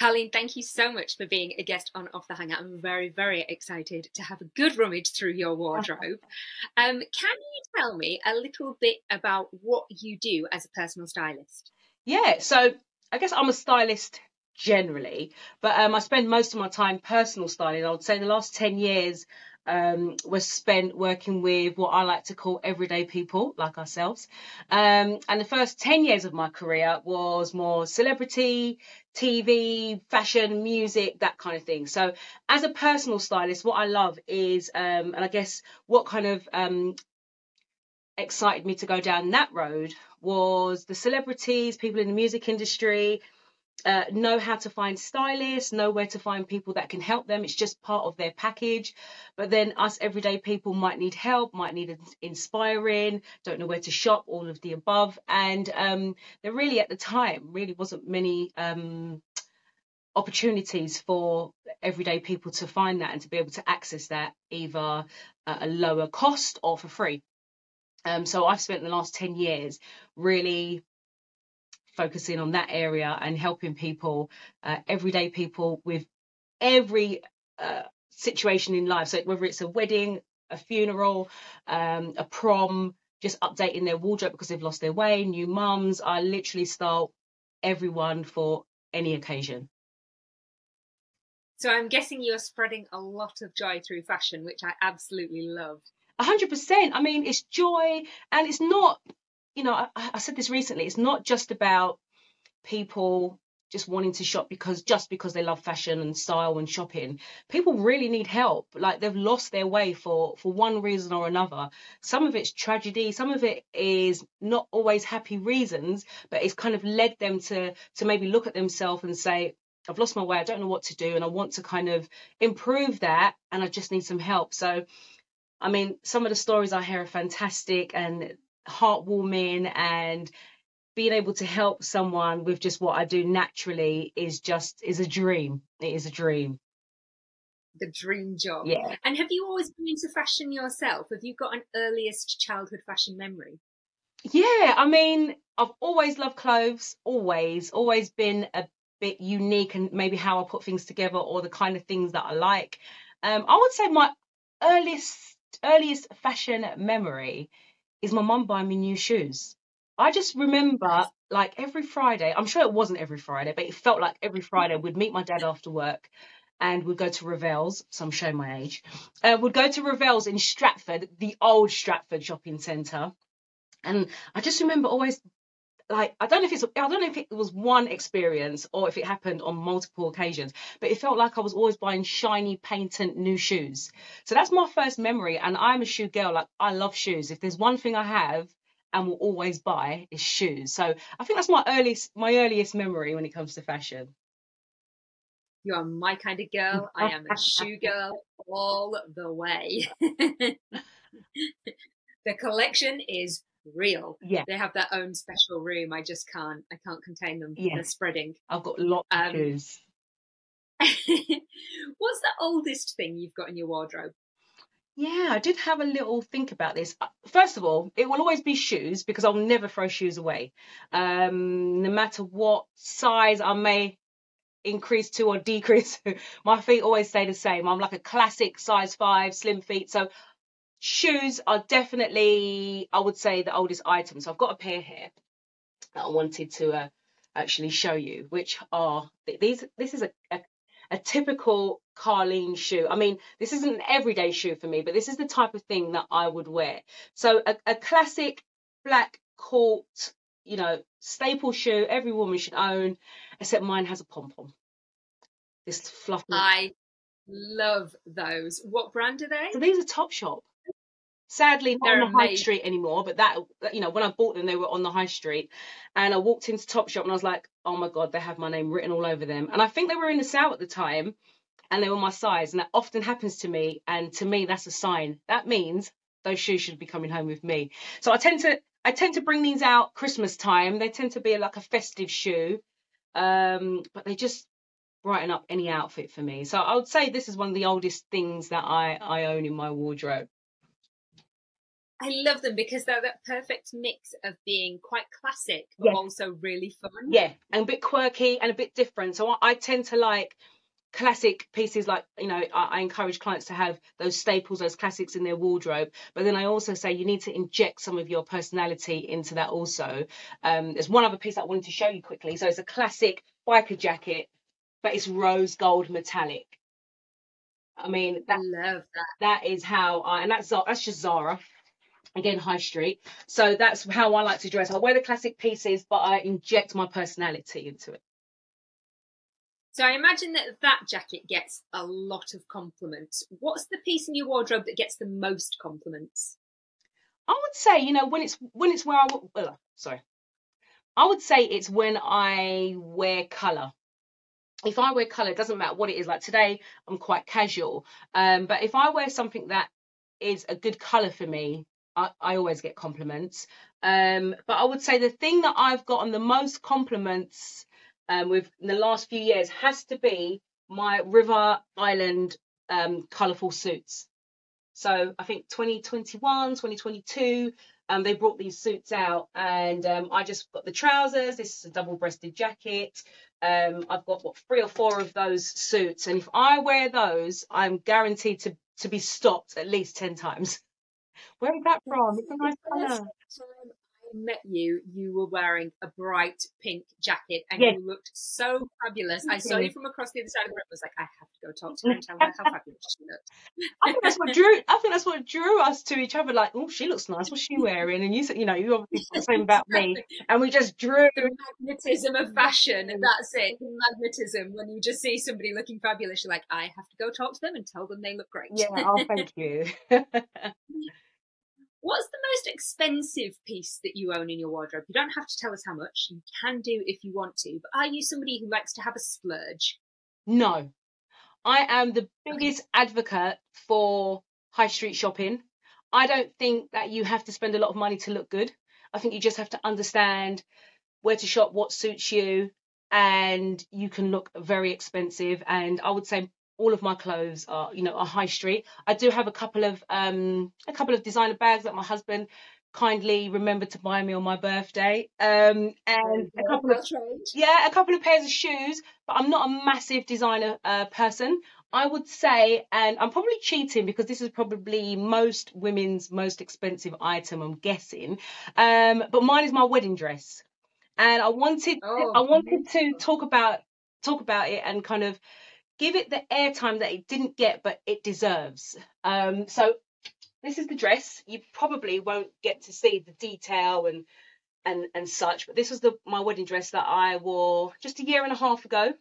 Carlene, thank you so much for being a guest on Off the Hangout. I'm very, very excited to have a good rummage through your wardrobe. Um, can you tell me a little bit about what you do as a personal stylist? Yeah, so I guess I'm a stylist generally, but um, I spend most of my time personal styling. I would say the last 10 years um, was spent working with what I like to call everyday people like ourselves. Um, and the first 10 years of my career was more celebrity, TV, fashion, music, that kind of thing. So, as a personal stylist, what I love is, um, and I guess what kind of um, excited me to go down that road was the celebrities, people in the music industry, uh, know how to find stylists, know where to find people that can help them. It's just part of their package. But then us everyday people might need help, might need inspiring, don't know where to shop, all of the above. And um, there really, at the time, really wasn't many um, opportunities for everyday people to find that and to be able to access that either at a lower cost or for free. Um, so I've spent the last 10 years really focusing on that area and helping people, uh, everyday people with every uh, situation in life. So whether it's a wedding, a funeral, um, a prom, just updating their wardrobe because they've lost their way, new mums. I literally style everyone for any occasion. So I'm guessing you're spreading a lot of joy through fashion, which I absolutely love. 100%. I mean, it's joy and it's not you know, I, I said this recently. It's not just about people just wanting to shop because just because they love fashion and style and shopping. People really need help. Like they've lost their way for for one reason or another. Some of it's tragedy some of it is not always happy reasons but it's kind of led them to to maybe look at themselves and say I've lost my way I don't know what to do and I want to kind of improve that and I just need some help. So I mean some of the stories I hear are fantastic and heartwarming and being able to help someone with just what I do naturally is just is a dream. It is a dream. The dream job. Yeah. And have you always been into fashion yourself? Have you got an earliest childhood fashion memory? Yeah, I mean, I've always loved clothes, always, always been a bit unique and maybe how I put things together or the kind of things that I like. Um, I would say my earliest earliest fashion memory is my mum buying me new shoes. I just remember like every Friday, I'm sure it wasn't every Friday, but it felt like every Friday we'd meet my dad after work and we'd go to Ravel's. So I'm showing my age. Uh, we'd go to Ravel's in Stratford, the old Stratford shopping centre. And I just remember always like I don't know if it's I don't know if it was one experience or if it happened on multiple occasions, but it felt like I was always buying shiny, patent new shoes. So that's my first memory, and I'm a shoe girl. Like I love shoes. If there's one thing I have and will always buy is shoes. So I think that's my earliest my earliest memory when it comes to fashion. You are my kind of girl. I am a shoe girl all the way. the collection is real. Yeah. They have their own special room. I just can't I can't contain them. Yeah. They're spreading. I've got lots um, of shoes. What's the oldest thing you've got in your wardrobe? Yeah, I did have a little think about this. Uh, first of all, it will always be shoes because I'll never throw shoes away. Um, no matter what size I may increase to or decrease, my feet always stay the same. I'm like a classic size five, slim feet. So shoes are definitely, I would say, the oldest item. So I've got a pair here that I wanted to uh, actually show you, which are these. This is a, a, a typical Carlene shoe. I mean, this isn't an everyday shoe for me, but this is the type of thing that I would wear. So a, a classic black court, you know, staple shoe every woman should own, except mine has a pom pom. This fluffy. I love those. What brand are they? So these are Topshop. Sadly, not They're on the amazing. high street anymore, but that, you know, when I bought them, they were on the high street. And I walked into Topshop and I was like, oh my God, they have my name written all over them. And I think they were in the sale at the time and they were my size. And that often happens to me. And to me, that's a sign. That means those shoes should be coming home with me. So I tend to, I tend to bring these out Christmas time. They tend to be like a festive shoe. Um, but they just brighten up any outfit for me. So I would say this is one of the oldest things that I, I own in my wardrobe. I love them because they're that perfect mix of being quite classic but Yeah. also really fun. Yeah, and a bit quirky and a bit different. So I, I tend to like classic pieces like you know I, I encourage clients to have those staples those classics in their wardrobe but then i also say you need to inject some of your personality into that also um there's one other piece i wanted to show you quickly so it's a classic biker jacket but it's rose gold metallic i mean I love that. that is how i and that's that's just zara again high street so that's how i like to dress i wear the classic pieces but i inject my personality into it So I imagine that that jacket gets a lot of compliments. What's the piece in your wardrobe that gets the most compliments? I would say, you know, when it's when it's where i well, sorry, I would say it's when I wear color. If I wear color, it doesn't matter what it is. Like today, I'm quite casual, um, but if I wear something that is a good color for me, I, always get compliments. Um, but I would say the thing that I've gotten the most compliments um, with in the last few years has to be my River Island um, colorful suits. So I think 2021, 2022, um, they brought these suits out, and um, I just got the trousers. This is a double-breasted jacket. Um, I've got what three or four of those suits, and if I wear those, I'm guaranteed to to be stopped at least ten times. Where is that from? It's a nice colour. time I met you, you were wearing a bright pink jacket and Yes. you looked so fabulous. I saw Thank you from across the other side of the room. I was like, I have to go talk to her and tell her how fabulous she looked. I think that's what drew. I think that's what drew us to each other. Like, oh, she looks nice. What's she wearing? And you said, you know, you obviously thought the same about me, and we just drew. the magnetism of fashion, and that's it. The magnetism when you just see somebody looking fabulous, you're like, I have to go talk to them and tell them they look great. Yeah. Oh, thank you. What's the most expensive piece that you own in your wardrobe? You don't have to tell us how much. You can do if you want to. But are you somebody who likes to have a splurge? No, I am the biggest advocate for high street shopping. I don't think that you have to spend a lot of money to look good. I think you just have to understand where to shop, what suits you, and you can look very expensive. And I would say all of my clothes are, you know, are high street. I do have a couple of um a couple of designer bags that my husband kindly remembered to buy me on my birthday. Um and a couple of yeah, a couple of pairs of shoes, but I'm not a massive designer uh, person. I would say, and I'm probably cheating because this is probably most women's most expensive item, I'm guessing. Um, but mine is my wedding dress, and I wanted Oh, I wanted to talk about talk about it and kind of give it the airtime that it didn't get, but it deserves. Um, so this is the dress. You probably won't get to see the detail and and and such. But this was the my wedding dress that I wore just a year and a half ago.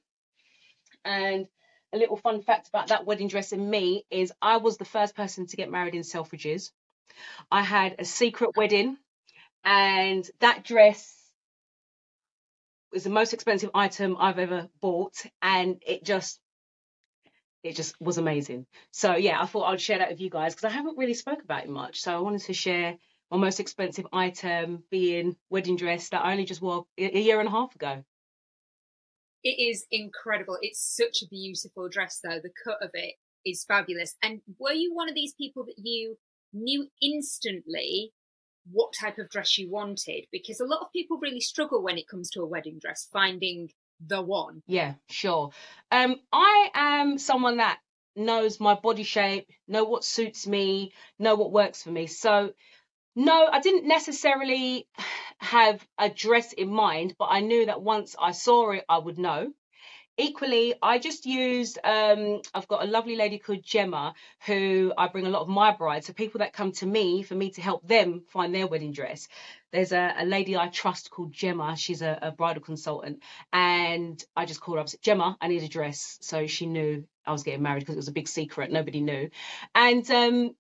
And a little fun fact about that wedding dress and me is I was the first person to get married in Selfridges. I had a secret wedding, and that dress was the most expensive item I've ever bought, and it just it just was amazing. So yeah, I thought I'd share that with you guys because I haven't really spoke about it much. So I wanted to share my most expensive item being wedding dress that I only just wore a year and a half ago. It is incredible. It's such a beautiful dress, though. The cut of it is fabulous. And were you one of these people that you knew instantly what type of dress you wanted? Because a lot of people really struggle when it comes to a wedding dress, finding the one. Yeah, sure. Um, I am someone that knows my body shape, know what suits me, know what works for me. So no, I didn't necessarily have a dress in mind, but I knew that once I saw it, I would know. Equally, I just used, um, I've got a lovely lady called Gemma who I bring a lot of my brides, so people that come to me for me to help them find their wedding dress. There's a, a lady I trust called Gemma. She's a, a bridal consultant. And I just called up said, Gemma, I need a dress. So she knew I was getting married because it was a big secret. Nobody knew. And um,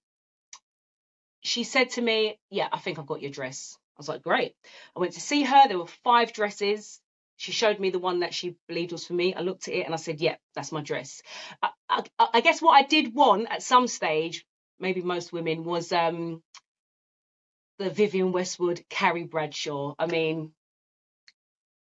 she said to me, Yeah, I think I've got your dress. I was like, Great. I went to see her. There were five dresses. She showed me the one that she believed was for me. I looked at it and I said, Yeah, that's my dress. I, I, I guess what I did want at some stage, maybe most women, was um, the Vivienne Westwood Carrie Bradshaw. I mean,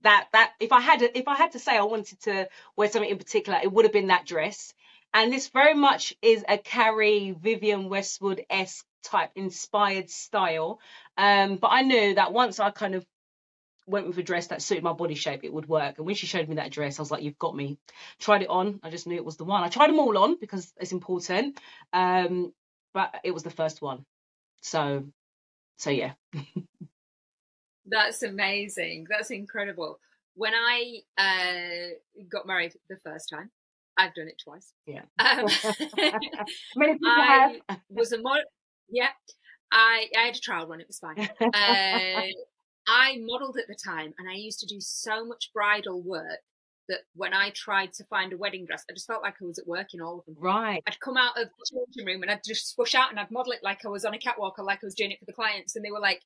that that if I had if I had to say I wanted to wear something in particular, it would have been that dress. And this very much is a Carrie Vivienne Westwood esque type inspired style. Um, but I knew that once I kind of went with a dress that suited my body shape, it would work. And when she showed me that dress, I was like, "You've got me." Tried it on. I just knew it was the one. I tried them all on because it's important. Um, but it was the first one. So, so yeah. That's amazing. That's incredible. When I uh, got married the first time, I've done it twice. Yeah. Um, I have. was a model. Yeah, I I had a trial run. It was fine. Uh, I modelled at the time, and I used to do so much bridal work that when I tried to find a wedding dress, I just felt like I was at work in all of them. right. I'd come out of the changing room and I'd just spush out and I'd model it like I was on a catwalk or like I was doing it for the clients, and they were like.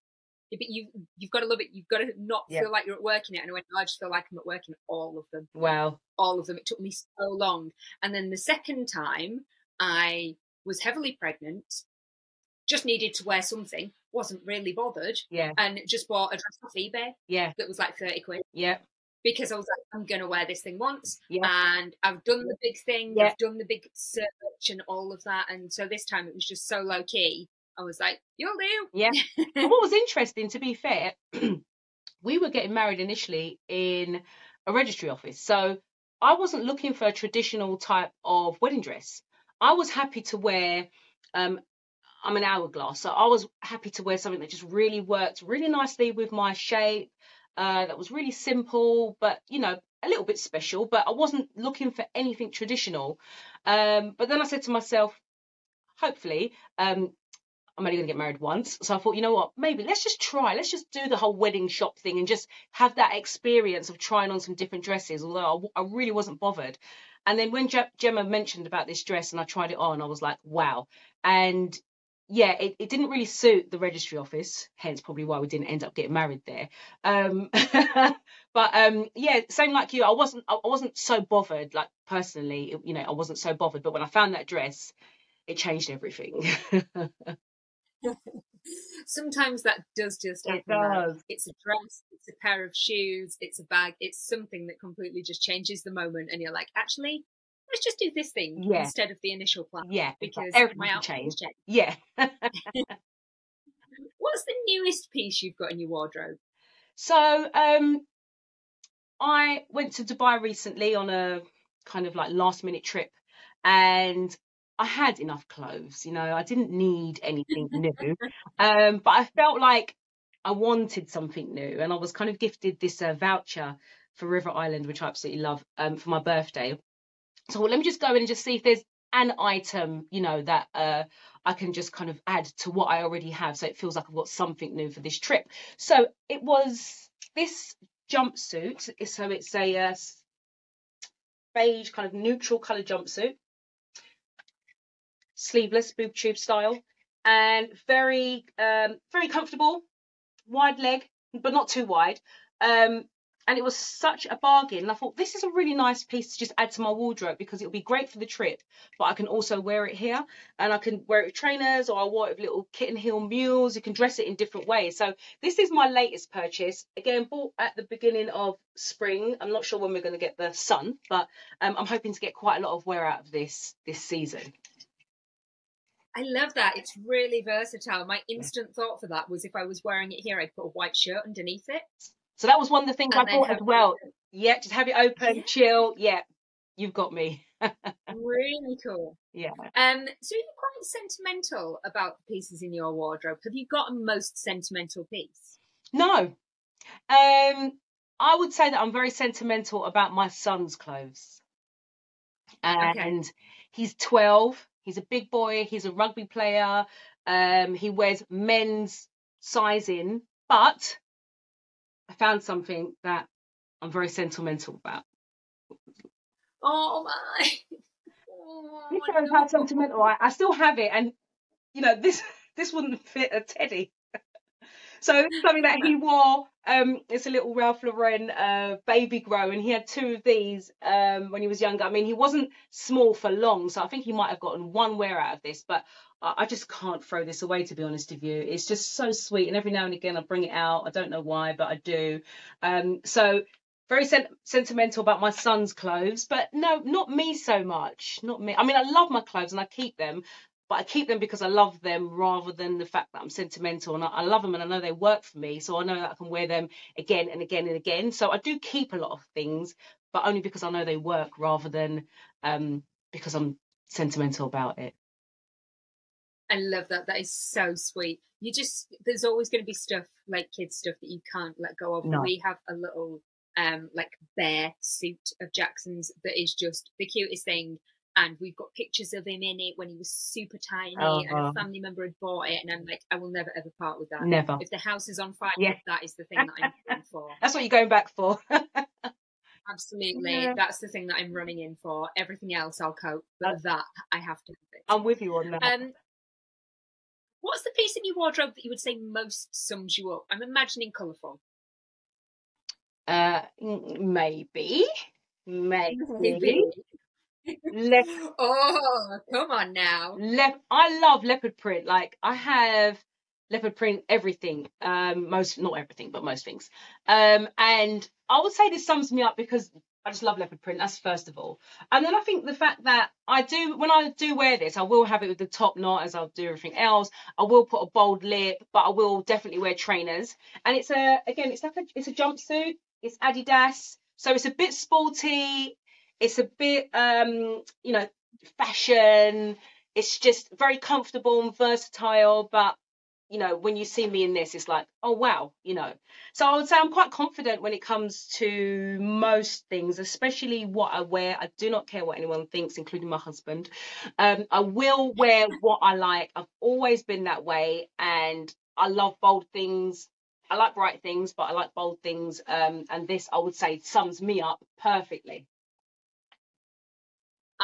"Yeah, But you, you've got to love it. You've got to not Yeah. feel like you're at work in it. And I went, "No, I just feel like I'm at work in all of them Wow. all of them. It took me so long. And then the second time, I was heavily pregnant, just needed to wear something, wasn't really bothered, Yeah. and just bought a dress off eBay Yeah. that was like 30 quid Yeah. because I was like, I'm going to wear this thing once. Yeah. And I've done the big thing, Yeah. I've done the big search and all of that. And so this time it was just so low key. I was like, you'll do. Yeah. And what was interesting, to be fair, we were getting married initially in a registry office. So I wasn't looking for a traditional type of wedding dress. I was happy to wear, um, I'm an hourglass, so I was happy to wear something that just really worked really nicely with my shape. Uh, that was really simple, but you know, a little bit special. But I wasn't looking for anything traditional. Um, but then I said to myself, hopefully, um, I'm only going to get married once. So I thought, you know what, maybe let's just try. Let's just do the whole wedding shop thing and just have that experience of trying on some different dresses, although I, really wasn't bothered. And then when Je- Gemma mentioned about this dress and I tried it on, I was like, wow. And yeah, it, it didn't really suit the registry office, hence probably why we didn't end up getting married there. Um, but um, yeah, same like you, I wasn't I wasn't so bothered, like personally, you know, I wasn't so bothered. But when I found that dress, it changed everything. Sometimes that does just It happen. though. does. It's a dress, it's a pair of shoes, it's a bag, it's something that completely just changes the moment. And you're like, actually, let's just do this thing Yeah. instead of the initial plan. yeah, Because everything my outfit change. has changed. Yeah. What's the newest piece you've got in your wardrobe? So um, I went to Dubai recently on a kind of like last minute trip, and I had enough clothes. You know, I didn't need anything new, um, but I felt like I wanted something new, and I was kind of gifted this uh, voucher for River Island, which I absolutely love, um, for my birthday. So let me just go in and just see if there's an item, you know, that uh, I can just kind of add to what I already have, so it feels like I've got something new for this trip. So it was this jumpsuit. So it's a uh, beige kind of neutral colour jumpsuit, sleeveless boob tube style, and very um, very comfortable, wide leg, but not too wide. Um, and it was such a bargain. And I thought this is a really nice piece to just add to my wardrobe because it'll be great for the trip, but I can also wear it here and I can wear it with trainers or I wear it with little kitten heel mules. You can dress it in different ways. So this is my latest purchase. Again, bought at the beginning of spring. I'm not sure when we're going to get the sun, but um, I'm hoping to get quite a lot of wear out of this this season. I love that. It's really versatile. My instant thought for that was if I was wearing it here, I'd put a white shirt underneath it. So that was one of the things And I bought as well. open. Yeah, just have it open, Yeah. chill. Yeah, you've got me. Really cool. Yeah. Um, so you're quite sentimental about the pieces in your wardrobe. Have you got a most sentimental piece? No. Um, I would say that I'm very sentimental about my son's clothes. And he's 12. He's a big boy. He's a rugby player. Um, he wears men's sizing, but I found something that I'm very sentimental about. Oh my! Oh, how sentimental I, I still have it, and you know this this wouldn't fit a teddy. So something that he wore. Um, it's a little Ralph Lauren uh, baby grow, and he had two of these um, when he was younger. I mean, he wasn't small for long, so I think he might have gotten one wear out of this, but. I I just can't throw this away, to be honest with you. It's just so sweet, and every now and again I bring it out. I don't know why, but I do. Um, so very sen- sentimental about my son's clothes, but no, not me so much. Not me. I mean, I love my clothes and I keep them, but I keep them because I love them rather than the fact that I'm sentimental and I, I love them and I know they work for me. So I know that I can wear them again and again and again. So I do keep a lot of things, but only because I know they work rather than um, because I'm sentimental about it. I love that. That is so sweet. You just there's always going to be stuff like kids stuff that you can't let go of. No. We have a little um like bear suit of Jackson's that is just the cutest thing. And we've got pictures of him in it when he was super tiny, and Oh. a family member had bought it. And I'm like, I will never ever part with that. Never. If the house is on fire, Yeah. that is the thing that I'm going for. That's what you're going back for. Absolutely, Yeah. that's the thing that I'm running in for. Everything else I'll cope, but that I have to. have it. I'm with you on that. Um, what's the piece in your wardrobe that you would say most sums you up? I'm imagining colourful. Uh, maybe, maybe. Maybe. Le- Oh, come on now. le- I love leopard print. Like I have leopard print everything. Um, most not everything, but most things. Um, and I would say this sums me up because I just love leopard print. That's first of all. And then I think the fact that I do when I do wear this, I will have it with the top knot as I'll do everything else. I will put a bold lip, but I will definitely wear trainers. And it's a again, it's like a it's a jumpsuit. It's Adidas, so it's a bit sporty. It's a bit um, you know, fashion. It's just very comfortable and versatile, but you know, when you see me in this, it's like, oh wow, you know. So I would say I'm quite confident when it comes to most things, especially what I wear. I do not care what anyone thinks, including my husband. Um, I will wear what I like. I've always been that way, and I love bold things. I like bright things, but I like bold things. Um, and this, I would say, sums me up perfectly.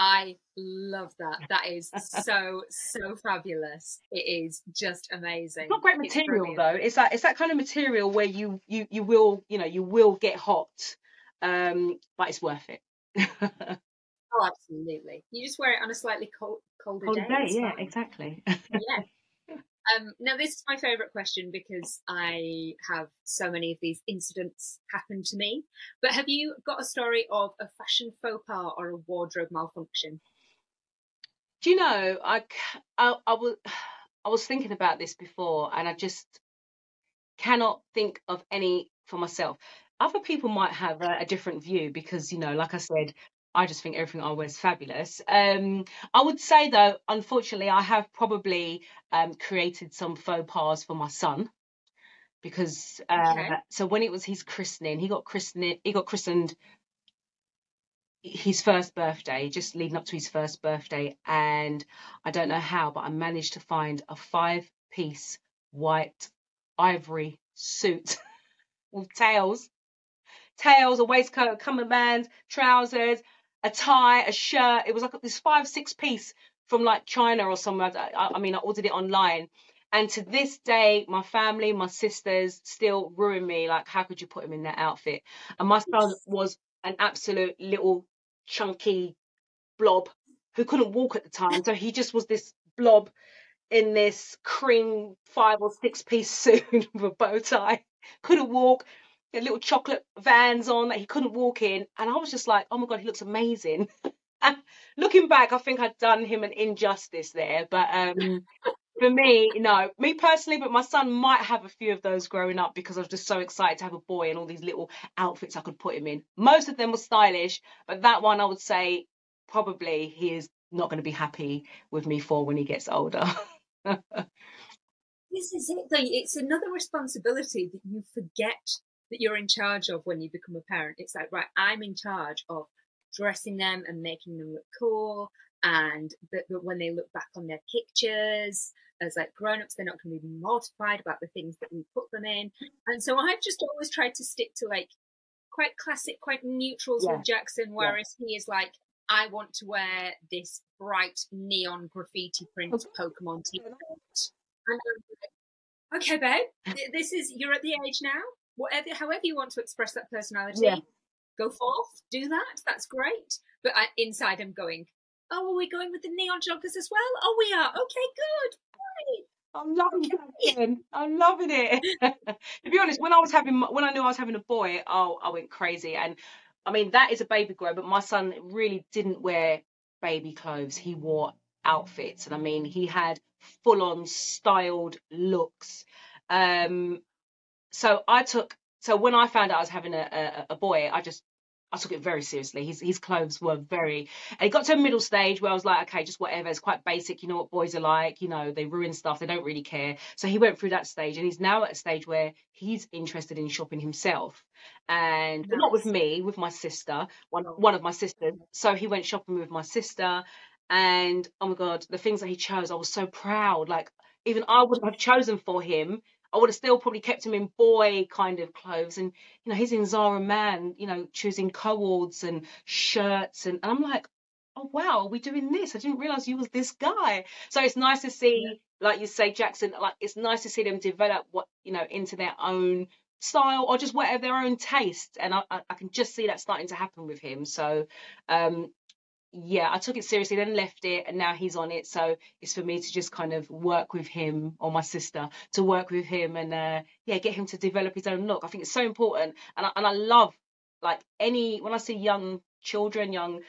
I love that. That is so so fabulous. It is just amazing. It's not great material brilliant. though. It's that it's that kind of material where you you you will you know you will get hot, um, but it's worth it. Oh, absolutely. You just wear it on a slightly cold, colder day. it's fine. exactly. yeah. Um, now, this is my favourite question because I have so many of these incidents happen to me. But have you got a story of a fashion faux pas or a wardrobe malfunction? Do you know I, I I was I was thinking about this before, and I just cannot think of any for myself. Other people might have a, a different view because you know, like I said, I just think everything I wear is fabulous. Um, I would say though, unfortunately, I have probably um, created some faux pas for my son because uh, Okay. so when it was his christening, he got christened. He got christened his first birthday, just leading up to his first birthday, and I don't know how, but I managed to find a five-piece white ivory suit with tails, tails, a waistcoat, a cummerbund, trousers, a tie, a shirt. It was like this five, six piece from like China or somewhere. I, I- mean, I ordered it online. And to this day, my family, my sisters still ruin me. Like, how could you put him in that outfit? And my son was an absolute little chunky blob who couldn't walk at the time. So he just was this blob in this cream five or six piece suit with a bow tie. Couldn't walk. Little chocolate vans on that he couldn't walk in. And I was just like, oh my God, he looks amazing. and looking back, I think I'd done him an injustice there. But um, for me, no, me personally, but my son might have a few of those growing up because I was just so excited to have a boy and all these little outfits I could put him in. Most of them were stylish, but that one I would say probably he is not going to be happy with me for when he gets older. This is it, though. It's another responsibility that you forget that you're in charge of when you become a parent. It's like, right, I'm in charge of dressing them and making them look cool. And that, that when they look back on their pictures as like grown ups, they're not going to be mortified about the things that we put them in. And so I've just always tried to stick to like quite classic, quite neutrals Yeah. with Jackson, whereas he is like, I want to wear this bright neon graffiti print Pokemon t-shirt. And I'm like, okay, babe, this is you're at the age now. Whatever, however you want to express that personality, Yeah. go forth, do that. That's great. But I, inside, I'm going, oh, are we going with the neon joggers as well? Oh, we are. Okay, good. I'm loving Jackson. I'm loving it. to be honest, when I was having when I knew I was having a boy, oh, I went crazy. And I mean, that is a baby grow, but my son really didn't wear baby clothes. He wore outfits. And I mean, he had full on styled looks. Um, so I took, so when I found out I was having a, a, a boy, I just I took it very seriously. His his clothes were very. And it got to a middle stage where I was like, okay, just whatever. It's quite basic. You know what boys are like. You know, they ruin stuff. They don't really care. So he went through that stage, and he's now at a stage where he's interested in shopping himself, and nice. not with me, with my sister, one one of my sisters. So he went shopping with my sister, and oh my god, the things that he chose, I was so proud. Like even I wouldn't have chosen for him I would have still probably kept him in boy kind of clothes. And, you know, he's in Zara Man, you know, choosing cords and shirts. And, and I'm like, oh, wow, are we doing this? I didn't realize you was this guy. So it's nice to see, yeah. like you say, Jackson, like it's nice to see them develop what, you know, into their own style or just whatever their own taste. And I, I can just see that starting to happen with him. So, um, yeah, I took it seriously, then left it, and now he's on it. So it's for me to just kind of work with him or my sister to work with him and uh, yeah, get him to develop his own look. I think it's so important, and I, and I love like any when I see young children, young.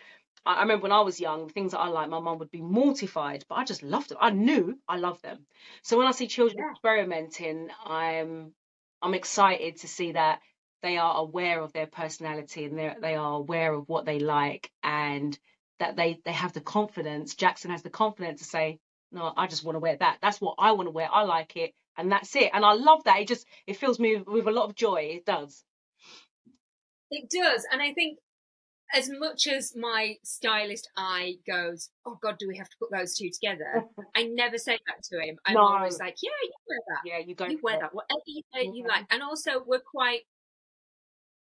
I, remember when I was young, the things that I like, my mum would be mortified, but I just loved them. I knew I loved them. So when I see children yeah. experimenting, I'm I'm excited to see that they are aware of their personality and they they are aware of what they like and that they they have the confidence. Jackson has the confidence to say, "No, I just want to wear that. That's what I want to wear. I like it, and that's it." And I love that. It just it fills me with a lot of joy. It does. It does, and I think as much as my stylist eye goes, "Oh God, do we have to put those two together?" I never say that to him. I'm no. always like, "Yeah, you wear that. Yeah, you go. You wear that. Whatever you, mm-hmm. you like." And also, we're quite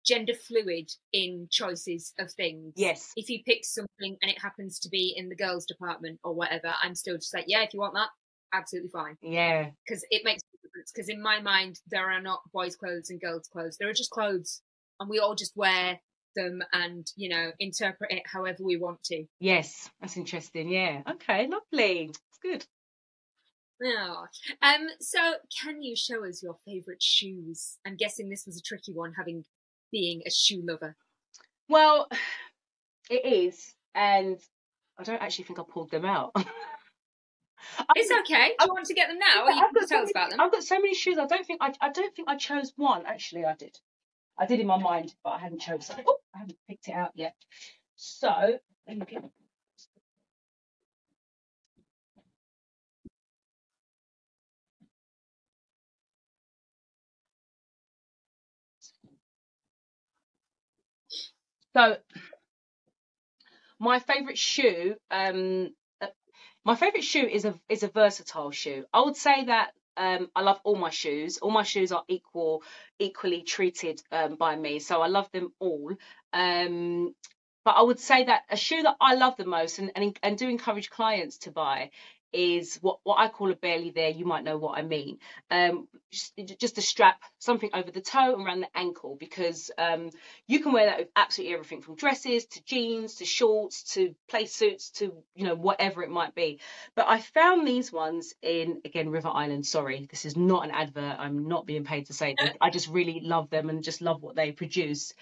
gender fluid in choices of things. Yes. If you pick something and it happens to be in the girls' department or whatever, I'm still just like, yeah, if you want that, absolutely fine. Yeah. Because it makes a difference. Because in my mind, there are not boys' clothes and girls' clothes. There are just clothes, and we all just wear them and you know interpret it however we want to. Yes, that's interesting. Yeah. Okay. Lovely. It's good. Yeah. Um. So, can you show us your favourite shoes? I'm guessing this was a tricky one, having being a shoe lover? Well, it is, and I don't actually think I pulled them out. it's okay. I want to get them now, or you can tell us about them? I've got so many shoes. I don't think I. I don't think I chose one. Actually, I did. I did in my mind, but I hadn't chosen. Oh, I haven't picked it out yet. So So my favorite shoe, um, my favorite shoe is a is a versatile shoe. I would say that um, I love all my shoes. All my shoes are equal, equally treated um, by me, so I love them all. Um, but I would say that a shoe that I love the most and, and, and do encourage clients to buy is what, what I call a barely there. You might know what I mean. Um, just, just a strap, something over the toe and around the ankle, because um, you can wear that with absolutely everything from dresses to jeans to shorts to play suits to you know whatever it might be. But I found these ones in again River Island. Sorry, this is not an advert. I'm not being paid to say this. I just really love them and just love what they produce.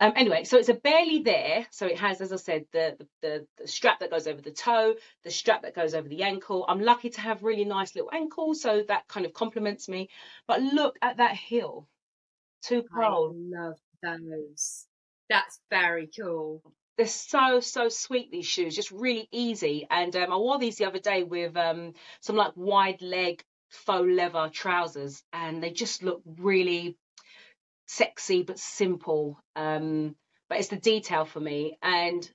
Um, anyway, so it's a barely there. So it has, as I said, the, the, the strap that goes over the toe, the strap that goes over the ankle. I'm lucky to have really nice little ankles, so that kind of complements me. But look at that heel, two pearls. I love those. That's very cool. They're so so sweet these shoes, just really easy. And um, I wore these the other day with um, some like wide leg faux leather trousers, and they just look really sexy but simple. Um, but it's the detail for me. And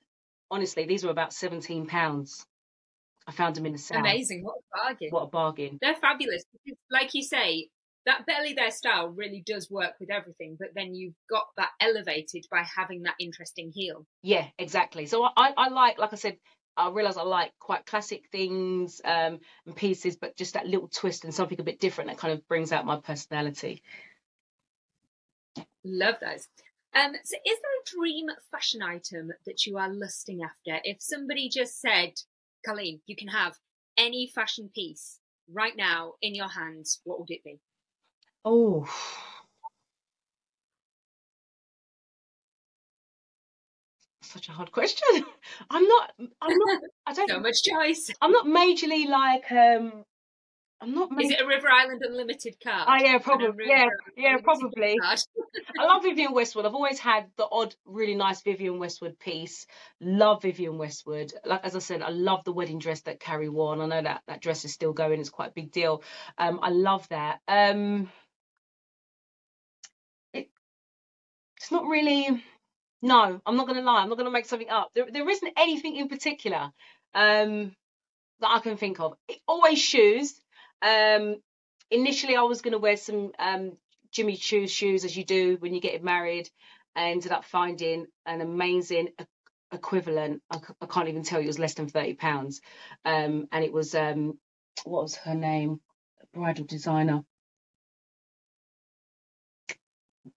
honestly, these were about seventeen pounds. I found them in the sale. Amazing! What a bargain! What a bargain! They're fabulous. Like you say, that belly there style really does work with everything, but then you've got that elevated by having that interesting heel. Yeah, exactly. So I, I like, like I said, I realise I like quite classic things um, and pieces, but just that little twist and something a bit different that kind of brings out my personality. Love those. Um, so, is there a dream fashion item that you are lusting after? If somebody just said, Carlene, you can have any fashion piece right now in your hands, what would it be? Oh. such a hard question. I'm not. I'm not. I don't. so much choice. I'm not majorly like. um I'm not. Is it a River Island Unlimited card? Oh yeah, probably. Yeah, yeah, probably. I love Vivienne Westwood. I've always had the odd, really nice Vivienne Westwood piece. Love Vivienne Westwood. Like as I said, I love the wedding dress that Carrie wore, and I know that that dress is still going. It's quite a big deal. Um, I love that. Um, it, it's not really. No, I'm not going to lie. I'm not going to make something up. There, there isn't anything in particular um, that I can think of. It, always shoes. Um, initially, I was going to wear some um, Jimmy Choo shoes, as you do when you get married. I ended up finding an amazing equivalent. I, can't even tell you, it was less than thirty pounds, um, and it was um, what was her name? Bridal designer.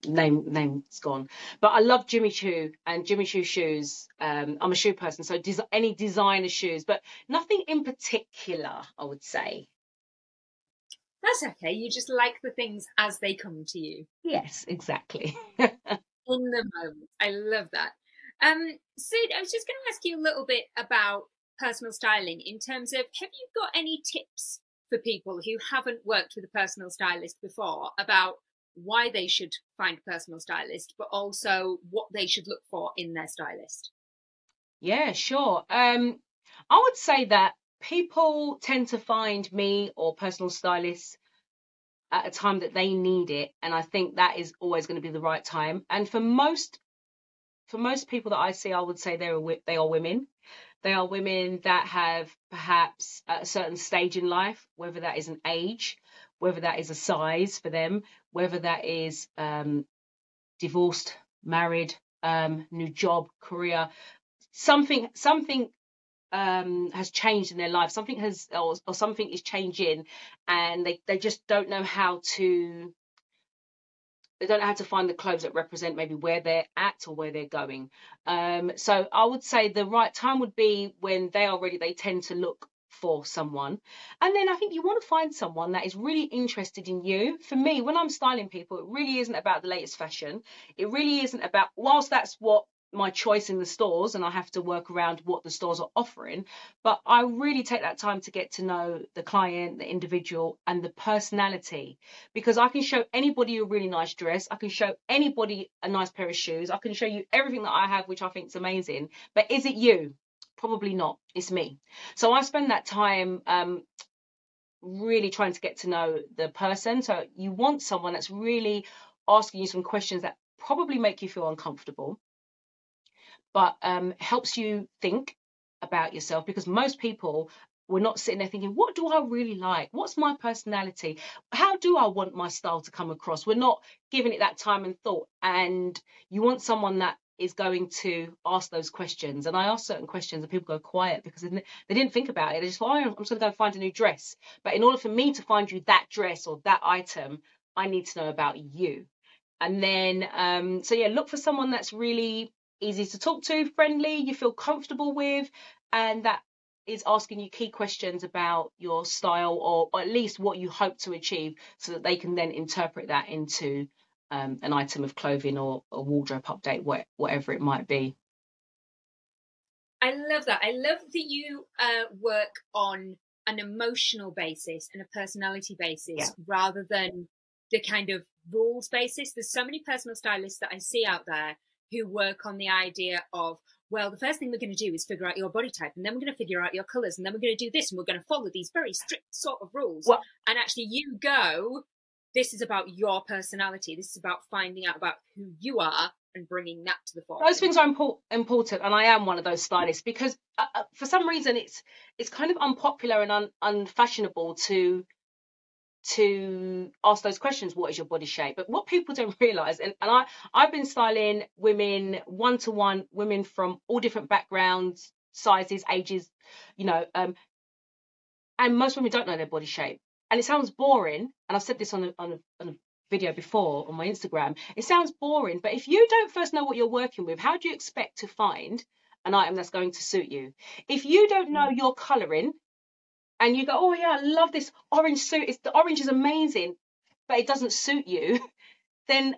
Name name's gone, but I love Jimmy Choo and Jimmy Choo shoes. Um, I'm a shoe person, so des- any designer shoes, but nothing in particular. I would say. That's okay. You just like the things as they come to you. Yes, exactly. In the moment. I love that. Um, Sid, I was just going to ask you a little bit about personal styling in terms of have you got any tips for people who haven't worked with a personal stylist before about why they should find a personal stylist, but also what they should look for in their stylist? Yeah, sure. Um, I would say that people tend to find me or personal stylists at a time that they need it and i think that is always going to be the right time. And for most for most people that i see i would say they're they are women. They are women that have perhaps a certain stage in life whether that is an age whether that is a size for them whether that is um, divorced married um, new job career something something um, has changed in their life, something has or, or something is changing, and they, they just don't know how to they don't know how to find the clothes that represent maybe where they're at or where they're going. Um, so I would say the right time would be when they are ready. They tend to look for someone, and then I think you want to find someone that is really interested in you. For me, when I'm styling people, it really isn't about the latest fashion. It really isn't about whilst that's what my choice in the stores and I have to work around what the stores are offering. But I really take that time to get to know the client, the individual, and the personality because I can show anybody a really nice dress. I can show anybody a nice pair of shoes. I can show you everything that I have, which I think is amazing. But is it you? Probably not. It's me. So I spend that time um, really trying to get to know the person. So you want someone that's really asking you some questions that probably make you feel uncomfortable but um, helps you think about yourself because most people we're not sitting there thinking, what do I really like? What's my personality? How do I want my style to come across? We're not giving it that time and thought. And you want someone that is going to ask those questions. And I ask certain questions and people go quiet because they didn't think about it. They just thought, oh, I'm just going to go find a new dress. But in order for me to find you that dress or that item, I need to know about you. And then, um, so yeah, look for someone that's really easy to talk to, friendly, you feel comfortable with, and that is asking you key questions about your style or, or at least what you hope to achieve so that they can then interpret that into um, an item of clothing or a wardrobe update, whatever it might be. I love that. I love that you uh, work on an emotional basis and a personality basis yeah. rather than the kind of rules basis. There's so many personal stylists that I see out there who work on the idea of well, the first thing we're going to do is figure out your body type, and then we're going to figure out your colours, and then we're going to do this, and we're going to follow these very strict sort of rules. Well, and actually, you go, this is about your personality. This is about finding out about who you are and bringing that to the fore. Those things are important, and I am one of those stylists because uh, uh, for some reason it's it's kind of unpopular and un, unfashionable to to ask those questions what is your body shape? But what people don't realize and, and i i've been styling women one to one women from all different backgrounds sizes ages you know um and most women don't know their body shape. And it sounds boring and i've said this on a, on a, on a video before on my instagram. It sounds boring but if you don't first know what you're working with how do you expect to find an item that's going to suit you? If you don't know mm. your coloring and you go, oh yeah, I love this orange suit. It's the orange is amazing, but it doesn't suit you. Then,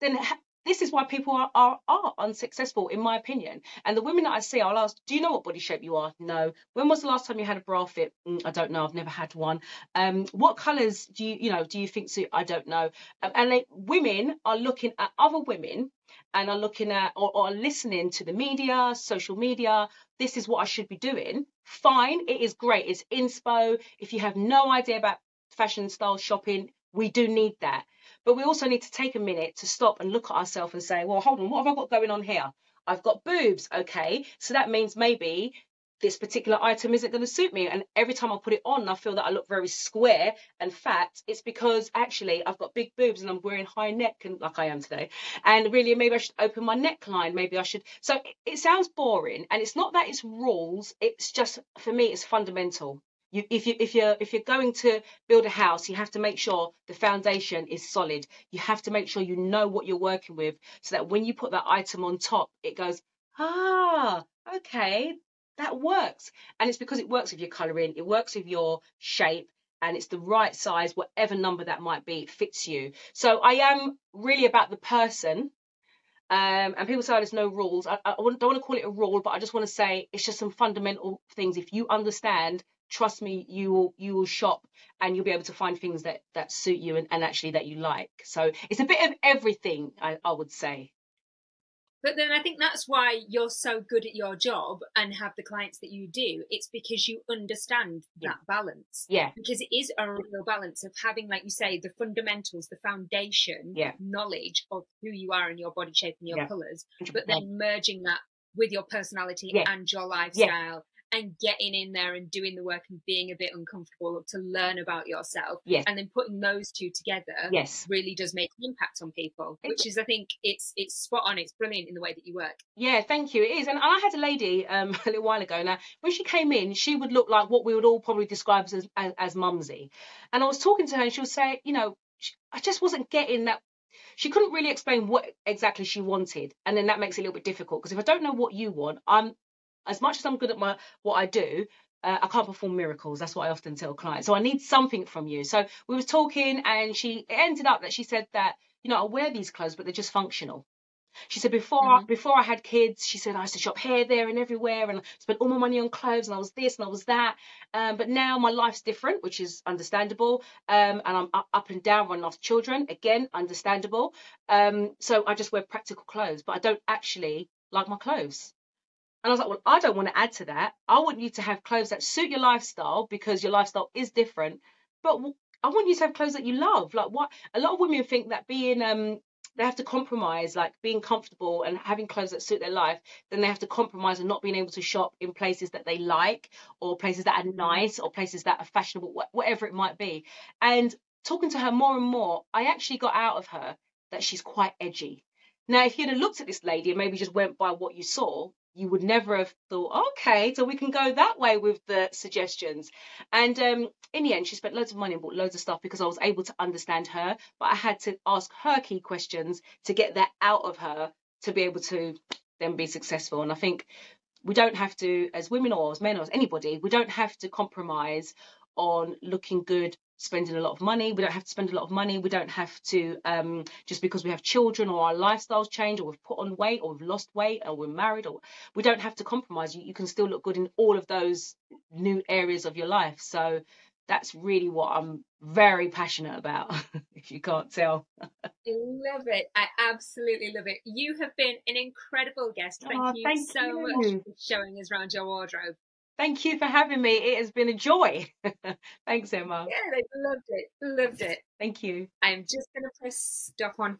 then this is why people are, are, are unsuccessful, in my opinion. And the women that I see, I'll ask, do you know what body shape you are? No. When was the last time you had a bra fit? Mm, I don't know. I've never had one. Um, what colours do you, you know, do you think suit? I don't know. Um, and they, women are looking at other women and are looking at or, or listening to the media, social media. This is what I should be doing. Fine, it is great. It's inspo. If you have no idea about fashion style shopping, we do need that. But we also need to take a minute to stop and look at ourselves and say, well, hold on, what have I got going on here? I've got boobs, okay? So that means maybe this particular item isn't going to suit me. And every time I put it on, I feel that I look very square and fat. It's because actually I've got big boobs and I'm wearing high neck and like I am today. And really, maybe I should open my neckline. Maybe I should. So it sounds boring. And it's not that it's rules. It's just, for me, it's fundamental. You, if you if you're if you're going to build a house, you have to make sure the foundation is solid. You have to make sure you know what you're working with, so that when you put that item on top, it goes, ah, okay, that works. And it's because it works with your colouring, it works with your shape, and it's the right size, whatever number that might be, it fits you. So I am really about the person. Um, and people say oh, there's no rules. I, I don't want to call it a rule, but I just want to say it's just some fundamental things. If you understand trust me you will you will shop and you'll be able to find things that that suit you and, and actually that you like so it's a bit of everything I, I would say but then I think that's why you're so good at your job and have the clients that you do. It's because you understand Yeah. that balance. yeah Because it is a real balance of having, like you say, the fundamentals, the foundation Yeah. knowledge of who you are and your body shape and your Yeah. colours, but then merging that with your personality and your lifestyle and getting in there and doing the work and being a bit uncomfortable to learn about yourself Yes. and then putting those two together yes really does make an impact on people which is i think it's it's spot on it's brilliant in the way that you work Yeah, thank you. It is. And I had a lady um, a little while ago. Now, when she came in, she would look like what we would all probably describe as, as, as mumsy. And I was talking to her and she would say, you know, sh- I just wasn't getting that. She couldn't really explain what exactly she wanted. And then that makes it a little bit difficult because if I don't know what you want, I'm, as much as I'm good at my what I do, uh, I can't perform miracles. That's what I often tell clients. So I need something from you. So we was talking and she it ended up that she said that, you know, I wear these clothes, but they're just functional. She said before I, Mhm. before I had kids, she said I used to shop here, there, and everywhere, and spent all my money on clothes, and I was this and I was that. Um, but now my life's different, which is understandable. Um, and I'm up, and down, running after children, again, understandable. Um, so I just wear practical clothes, but I don't actually like my clothes. And I was like, well, I don't want to add to that. I want you to have clothes that suit your lifestyle because your lifestyle is different. But I want you to have clothes that you love. Like what a lot of women think that being um they have to compromise, like being comfortable and having clothes that suit their life, then they have to compromise and not being able to shop in places that they like or places that are nice or places that are fashionable, whatever it might be. And talking to her more and more, I actually got out of her that she's quite edgy. Now, if you'd have looked at this lady and maybe just went by what you saw, you would never have thought, okay, so we can go that way with the suggestions. And um, in the end, she spent loads of money and bought loads of stuff because I was able to understand her, but I had to ask her key questions to get that out of her to be able to then be successful. And I think we don't have to, as women or as men or as anybody, we don't have to compromise on looking good spending a lot of money we don't have to spend a lot of money we don't have to um just because we have children or our lifestyles change or we've put on weight or we've lost weight or we're married or we don't have to compromise you, you can still look good in all of those new areas of your life so that's really what i'm very passionate about if you can't tell I love it. I absolutely love it. You have been an incredible guest. Thank Oh, you thank so you. much for showing us around your wardrobe. Thank you for having me it has been a joy thanks emma Yeah, I loved it. Loved it. thank you I'm just going to press stop on